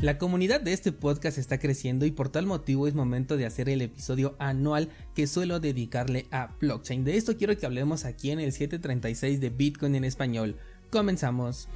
La comunidad de este podcast está creciendo y por tal motivo es momento de hacer el episodio anual que suelo dedicarle a blockchain. De esto quiero que hablemos aquí en el 736 de Bitcoin en español. Comenzamos.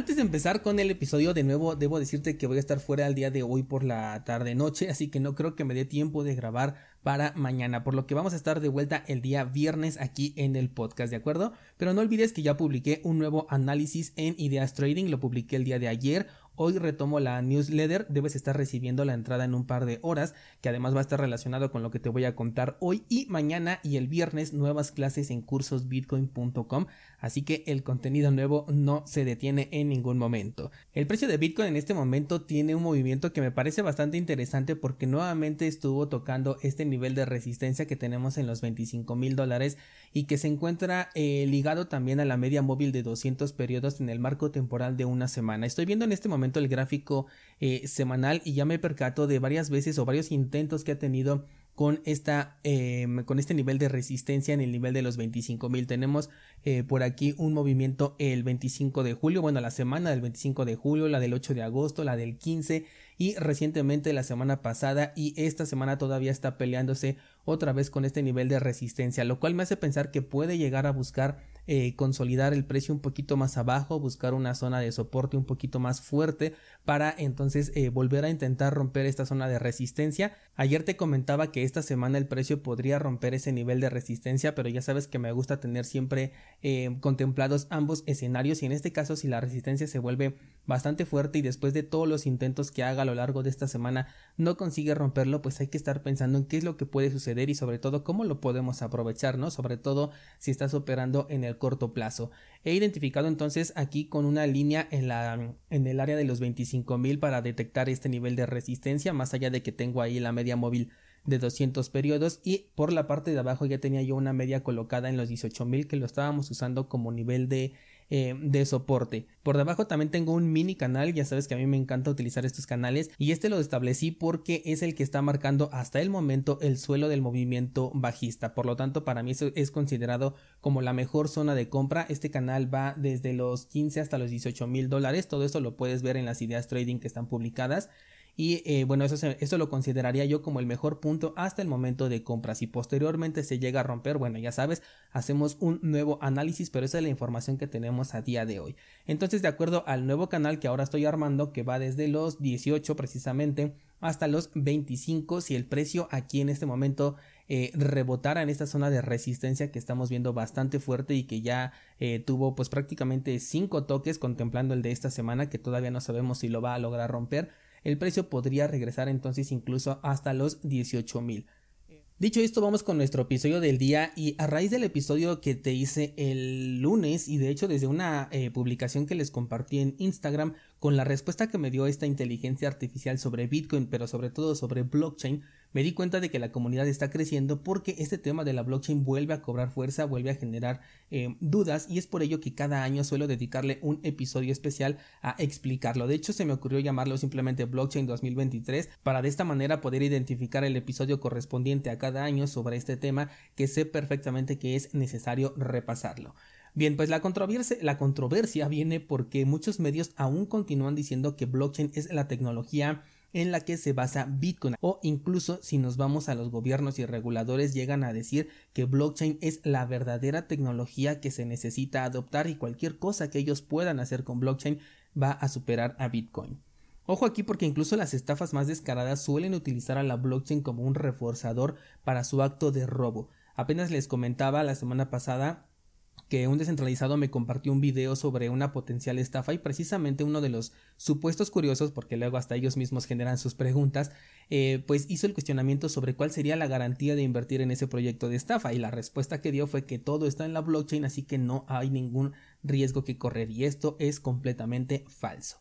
Antes de empezar con el episodio de nuevo, debo decirte que voy a estar fuera el día de hoy por la tarde noche, así que no creo que me dé tiempo de grabar para mañana, por lo que vamos a estar de vuelta el día viernes aquí en el podcast, ¿de acuerdo? Pero no olvides que ya publiqué un nuevo análisis en Ideas Trading, lo publiqué el día de ayer, Hoy retomo la newsletter, debes estar recibiendo la entrada en un par de horas, que además va a estar relacionado con lo que te voy a contar hoy y mañana y el viernes nuevas clases en cursosbitcoin.com, así que el contenido nuevo no se detiene en ningún momento. El precio de Bitcoin en este momento tiene un movimiento que me parece bastante interesante porque nuevamente estuvo tocando este nivel de resistencia que tenemos en los 25 mil dólares y que se encuentra eh, ligado también a la media móvil de 200 periodos en el marco temporal de una semana. Estoy viendo en este momento el gráfico eh, semanal y ya me percato de varias veces o varios intentos que ha tenido con esta em, con este nivel de resistencia en el nivel de los 25.000 tenemos eh, por aquí un movimiento el 25 de julio bueno la semana del 25 de julio la del 8 de agosto la del 15 y recientemente la semana pasada y esta semana todavía está peleándose otra vez con este nivel de resistencia lo cual me hace pensar que puede llegar a buscar eh, consolidar el precio un poquito más abajo, buscar una zona de soporte un poquito más fuerte para entonces eh, volver a intentar romper esta zona de resistencia. Ayer te comentaba que esta semana el precio podría romper ese nivel de resistencia, pero ya sabes que me gusta tener siempre eh, contemplados ambos escenarios y en este caso si la resistencia se vuelve bastante fuerte y después de todos los intentos que haga a lo largo de esta semana no consigue romperlo, pues hay que estar pensando en qué es lo que puede suceder y sobre todo cómo lo podemos aprovechar, ¿no? Sobre todo si estás operando en el corto plazo. He identificado entonces aquí con una línea en la en el área de los 25.000 para detectar este nivel de resistencia, más allá de que tengo ahí la media móvil de 200 periodos y por la parte de abajo ya tenía yo una media colocada en los 18.000 que lo estábamos usando como nivel de eh, de soporte. Por debajo también tengo un mini canal, ya sabes que a mí me encanta utilizar estos canales y este lo establecí porque es el que está marcando hasta el momento el suelo del movimiento bajista. Por lo tanto, para mí eso es considerado como la mejor zona de compra. Este canal va desde los 15 hasta los 18 mil dólares. Todo esto lo puedes ver en las ideas trading que están publicadas y eh, bueno eso, eso lo consideraría yo como el mejor punto hasta el momento de compra si posteriormente se llega a romper bueno ya sabes hacemos un nuevo análisis pero esa es la información que tenemos a día de hoy. Entonces de acuerdo al nuevo canal que ahora estoy armando que va desde los 18 precisamente hasta los 25 si el precio aquí en este momento eh, rebotara en esta zona de resistencia que estamos viendo bastante fuerte y que ya eh, tuvo pues prácticamente 5 toques contemplando el de esta semana que todavía no sabemos si lo va a lograr romper el precio podría regresar entonces incluso hasta los 18 mil. Dicho esto, vamos con nuestro episodio del día y a raíz del episodio que te hice el lunes y de hecho desde una eh, publicación que les compartí en Instagram con la respuesta que me dio esta inteligencia artificial sobre Bitcoin pero sobre todo sobre blockchain, me di cuenta de que la comunidad está creciendo porque este tema de la blockchain vuelve a cobrar fuerza, vuelve a generar eh, dudas y es por ello que cada año suelo dedicarle un episodio especial a explicarlo. De hecho, se me ocurrió llamarlo simplemente Blockchain 2023 para de esta manera poder identificar el episodio correspondiente a cada año sobre este tema que sé perfectamente que es necesario repasarlo. Bien, pues la controversia, la controversia viene porque muchos medios aún continúan diciendo que blockchain es la tecnología en la que se basa Bitcoin o incluso si nos vamos a los gobiernos y reguladores llegan a decir que blockchain es la verdadera tecnología que se necesita adoptar y cualquier cosa que ellos puedan hacer con blockchain va a superar a Bitcoin. Ojo aquí porque incluso las estafas más descaradas suelen utilizar a la blockchain como un reforzador para su acto de robo. Apenas les comentaba la semana pasada que un descentralizado me compartió un video sobre una potencial estafa y precisamente uno de los supuestos curiosos, porque luego hasta ellos mismos generan sus preguntas, eh, pues hizo el cuestionamiento sobre cuál sería la garantía de invertir en ese proyecto de estafa y la respuesta que dio fue que todo está en la blockchain así que no hay ningún riesgo que correr y esto es completamente falso.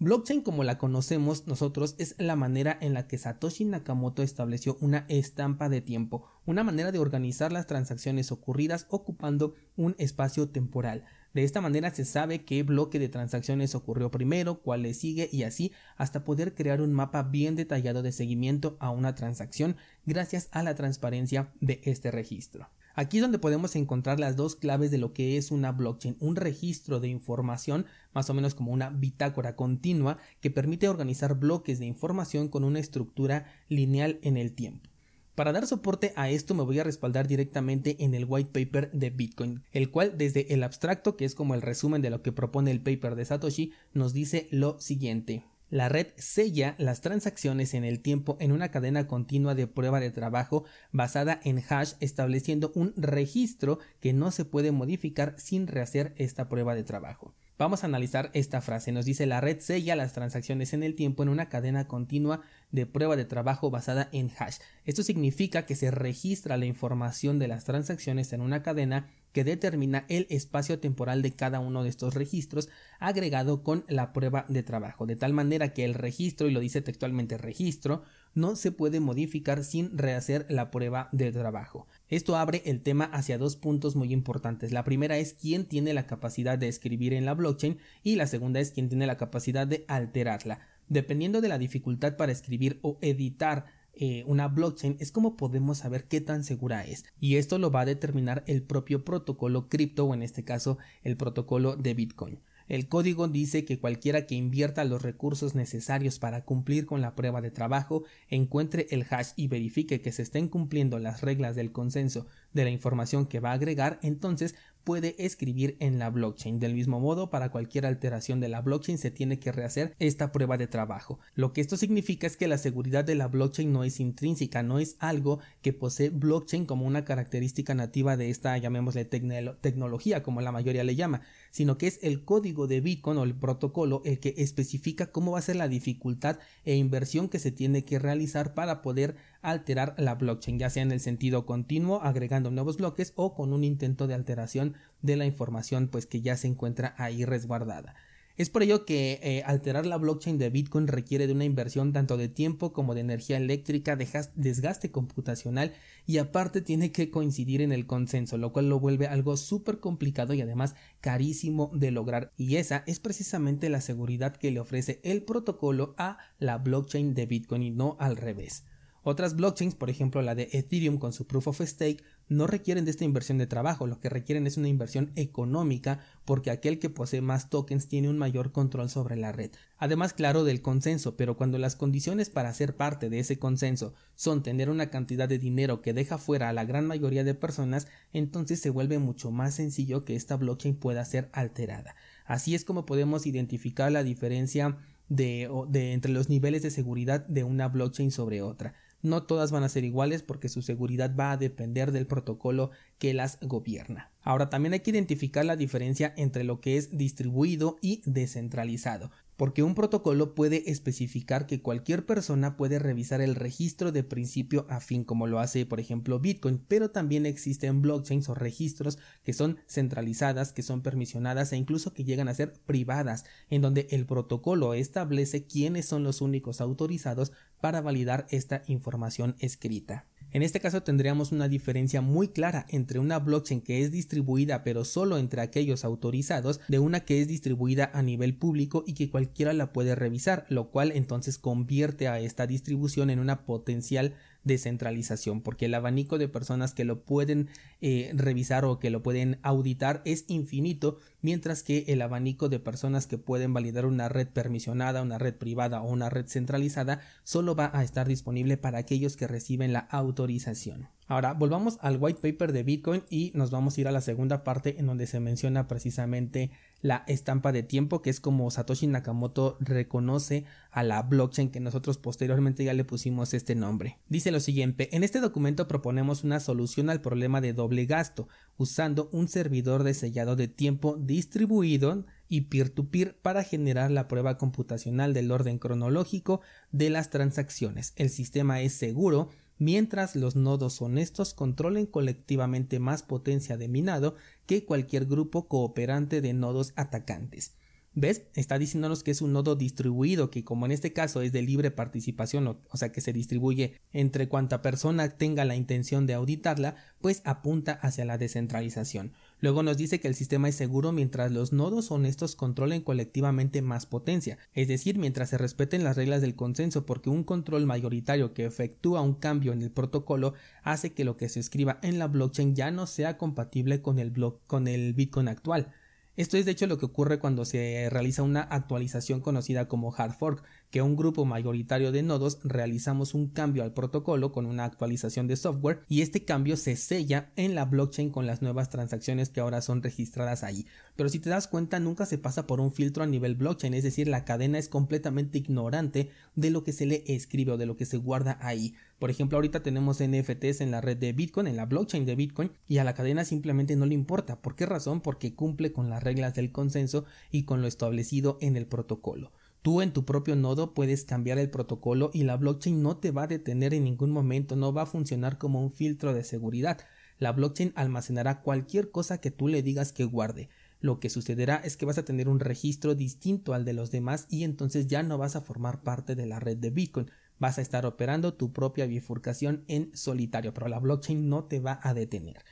Blockchain como la conocemos nosotros es la manera en la que Satoshi Nakamoto estableció una estampa de tiempo, una manera de organizar las transacciones ocurridas ocupando un espacio temporal. De esta manera se sabe qué bloque de transacciones ocurrió primero, cuál le sigue y así hasta poder crear un mapa bien detallado de seguimiento a una transacción gracias a la transparencia de este registro. Aquí es donde podemos encontrar las dos claves de lo que es una blockchain, un registro de información, más o menos como una bitácora continua, que permite organizar bloques de información con una estructura lineal en el tiempo. Para dar soporte a esto me voy a respaldar directamente en el white paper de Bitcoin, el cual desde el abstracto, que es como el resumen de lo que propone el paper de Satoshi, nos dice lo siguiente. La red sella las transacciones en el tiempo en una cadena continua de prueba de trabajo basada en hash estableciendo un registro que no se puede modificar sin rehacer esta prueba de trabajo. Vamos a analizar esta frase. Nos dice la red sella las transacciones en el tiempo en una cadena continua de prueba de trabajo basada en hash. Esto significa que se registra la información de las transacciones en una cadena que determina el espacio temporal de cada uno de estos registros agregado con la prueba de trabajo, de tal manera que el registro, y lo dice textualmente registro, no se puede modificar sin rehacer la prueba de trabajo. Esto abre el tema hacia dos puntos muy importantes. La primera es quién tiene la capacidad de escribir en la blockchain y la segunda es quién tiene la capacidad de alterarla. Dependiendo de la dificultad para escribir o editar eh, una blockchain es como podemos saber qué tan segura es y esto lo va a determinar el propio protocolo cripto o en este caso el protocolo de Bitcoin. El código dice que cualquiera que invierta los recursos necesarios para cumplir con la prueba de trabajo, encuentre el hash y verifique que se estén cumpliendo las reglas del consenso de la información que va a agregar, entonces puede escribir en la blockchain. Del mismo modo, para cualquier alteración de la blockchain se tiene que rehacer esta prueba de trabajo. Lo que esto significa es que la seguridad de la blockchain no es intrínseca, no es algo que posee blockchain como una característica nativa de esta, llamémosle tecnología, como la mayoría le llama, sino que es el código de Bitcoin o el protocolo el que especifica cómo va a ser la dificultad e inversión que se tiene que realizar para poder alterar la blockchain, ya sea en el sentido continuo, agregando nuevos bloques o con un intento de alteración de la información pues que ya se encuentra ahí resguardada. Es por ello que eh, alterar la blockchain de Bitcoin requiere de una inversión tanto de tiempo como de energía eléctrica, de desgaste computacional y aparte tiene que coincidir en el consenso, lo cual lo vuelve algo súper complicado y además carísimo de lograr. Y esa es precisamente la seguridad que le ofrece el protocolo a la blockchain de Bitcoin y no al revés. Otras blockchains, por ejemplo la de Ethereum con su Proof of Stake, no requieren de esta inversión de trabajo, lo que requieren es una inversión económica porque aquel que posee más tokens tiene un mayor control sobre la red. Además, claro, del consenso, pero cuando las condiciones para ser parte de ese consenso son tener una cantidad de dinero que deja fuera a la gran mayoría de personas, entonces se vuelve mucho más sencillo que esta blockchain pueda ser alterada. Así es como podemos identificar la diferencia de, de entre los niveles de seguridad de una blockchain sobre otra. No todas van a ser iguales porque su seguridad va a depender del protocolo que las gobierna. Ahora también hay que identificar la diferencia entre lo que es distribuido y descentralizado porque un protocolo puede especificar que cualquier persona puede revisar el registro de principio a fin como lo hace por ejemplo Bitcoin, pero también existen blockchains o registros que son centralizadas, que son permisionadas e incluso que llegan a ser privadas, en donde el protocolo establece quiénes son los únicos autorizados para validar esta información escrita. En este caso tendríamos una diferencia muy clara entre una blockchain que es distribuida pero solo entre aquellos autorizados de una que es distribuida a nivel público y que cualquiera la puede revisar, lo cual entonces convierte a esta distribución en una potencial descentralización, porque el abanico de personas que lo pueden eh, revisar o que lo pueden auditar es infinito, mientras que el abanico de personas que pueden validar una red permisionada, una red privada o una red centralizada solo va a estar disponible para aquellos que reciben la autorización. Ahora volvamos al white paper de Bitcoin y nos vamos a ir a la segunda parte en donde se menciona precisamente la estampa de tiempo que es como Satoshi Nakamoto reconoce a la blockchain que nosotros posteriormente ya le pusimos este nombre. Dice lo siguiente, en este documento proponemos una solución al problema de doble gasto usando un servidor de sellado de tiempo distribuido y peer-to-peer -peer para generar la prueba computacional del orden cronológico de las transacciones. El sistema es seguro mientras los nodos honestos controlen colectivamente más potencia de minado que cualquier grupo cooperante de nodos atacantes. ¿Ves? Está diciéndonos que es un nodo distribuido, que como en este caso es de libre participación, o, sea que se distribuye entre cuanta persona tenga la intención de auditarla, pues apunta hacia la descentralización. Luego nos dice que el sistema es seguro mientras los nodos honestos controlen colectivamente más potencia, es decir, mientras se respeten las reglas del consenso, porque un control mayoritario que efectúa un cambio en el protocolo hace que lo que se escriba en la blockchain ya no sea compatible con el, Bitcoin actual. Esto es de hecho lo que ocurre cuando se realiza una actualización conocida como hard fork, que un grupo mayoritario de nodos realizamos un cambio al protocolo con una actualización de software y este cambio se sella en la blockchain con las nuevas transacciones que ahora son registradas ahí. Pero si te das cuenta nunca se pasa por un filtro a nivel blockchain, es decir, la cadena es completamente ignorante de lo que se le escribe o de lo que se guarda ahí. Por ejemplo, ahorita tenemos NFTs en la red de Bitcoin, en la blockchain de Bitcoin, y a la cadena simplemente no le importa. ¿Por qué razón? Porque cumple con las reglas del consenso y con lo establecido en el protocolo. Tú en tu propio nodo puedes cambiar el protocolo y la blockchain no te va a detener en ningún momento, no va a funcionar como un filtro de seguridad. La blockchain almacenará cualquier cosa que tú le digas que guarde. Lo que sucederá es que vas a tener un registro distinto al de los demás y entonces ya no vas a formar parte de la red de Bitcoin vas a estar operando tu propia bifurcación en solitario, pero la blockchain no te va a detener.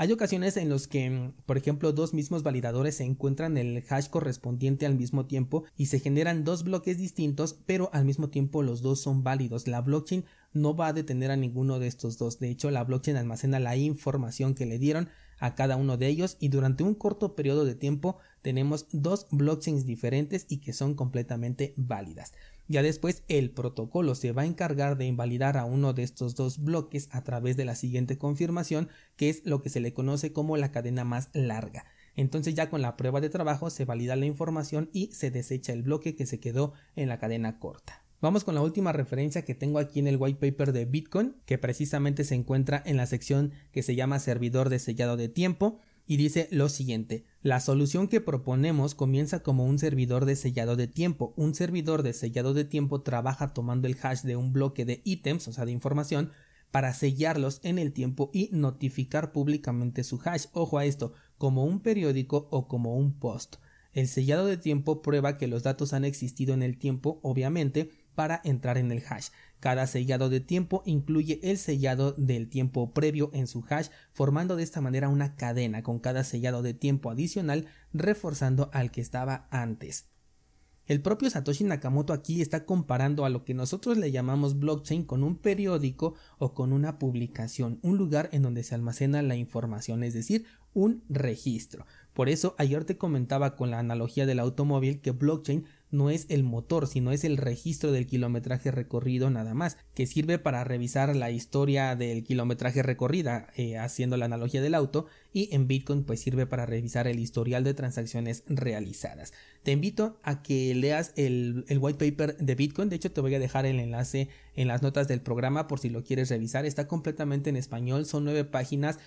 Hay ocasiones en los que, por ejemplo, dos mismos validadores se encuentran el hash correspondiente al mismo tiempo y se generan dos bloques distintos, pero al mismo tiempo los dos son válidos. La blockchain no va a detener a ninguno de estos dos. De hecho, la blockchain almacena la información que le dieron a cada uno de ellos y durante un corto periodo de tiempo tenemos dos blockchains diferentes y que son completamente válidas. Ya después el protocolo se va a encargar de invalidar a uno de estos dos bloques a través de la siguiente confirmación, que es lo que se le conoce como la cadena más larga. Entonces ya con la prueba de trabajo se valida la información y se desecha el bloque que se quedó en la cadena corta. Vamos con la última referencia que tengo aquí en el white paper de Bitcoin, que precisamente se encuentra en la sección que se llama servidor de sellado de tiempo y dice lo siguiente, la solución que proponemos comienza como un servidor de sellado de tiempo. Un servidor de sellado de tiempo trabaja tomando el hash de un bloque de ítems, o sea, de información, para sellarlos en el tiempo y notificar públicamente su hash. Ojo a esto, como un periódico o como un post. El sellado de tiempo prueba que los datos han existido en el tiempo, obviamente, para entrar en el hash. Cada sellado de tiempo incluye el sellado del tiempo previo en su hash, formando de esta manera una cadena con cada sellado de tiempo adicional reforzando al que estaba antes. El propio Satoshi Nakamoto aquí está comparando a lo que nosotros le llamamos blockchain con un periódico o con una publicación, un lugar en donde se almacena la información, es decir, un registro. Por eso ayer te comentaba con la analogía del automóvil que blockchain no es el motor, sino es el registro del kilometraje recorrido nada más, que sirve para revisar la historia del kilometraje recorrida, eh, haciendo la analogía del auto, y en Bitcoin pues sirve para revisar el historial de transacciones realizadas. Te invito a que leas el, el white paper de Bitcoin, de hecho te voy a dejar el enlace en las notas del programa por si lo quieres revisar, está completamente en español, son nueve páginas,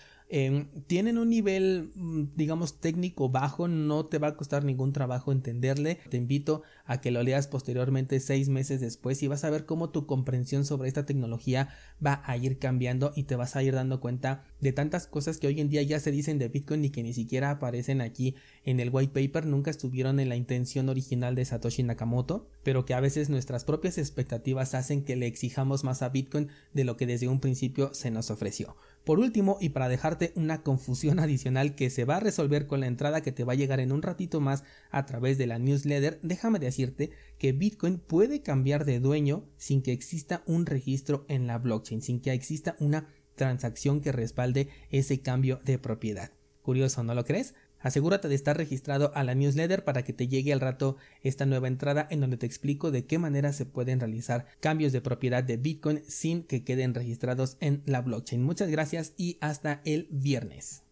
Tienen un nivel, mm, digamos, técnico bajo, no te va a costar ningún trabajo entenderle. Te invito a que lo leas posteriormente seis meses después y vas a ver cómo tu comprensión sobre esta tecnología va a ir cambiando y te vas a ir dando cuenta de tantas cosas que hoy en día ya se dicen de Bitcoin y que ni siquiera aparecen aquí en el white paper, nunca estuvieron en la intención original de Satoshi Nakamoto, pero que a veces nuestras propias expectativas hacen que le exijamos más a Bitcoin de lo que desde un principio se nos ofreció. Por último, y para dejarte una confusión adicional que se va a resolver con la entrada que te va a llegar en un ratito más a través de la newsletter, déjame decirte que Bitcoin puede cambiar de dueño sin que exista un registro en la blockchain, sin que exista una transacción que respalde ese cambio de propiedad. Curioso, ¿no lo crees? Asegúrate de estar registrado a la newsletter para que te llegue al rato esta nueva entrada en donde te explico de qué manera se pueden realizar cambios de propiedad de Bitcoin sin que queden registrados en la blockchain. Muchas gracias y hasta el viernes.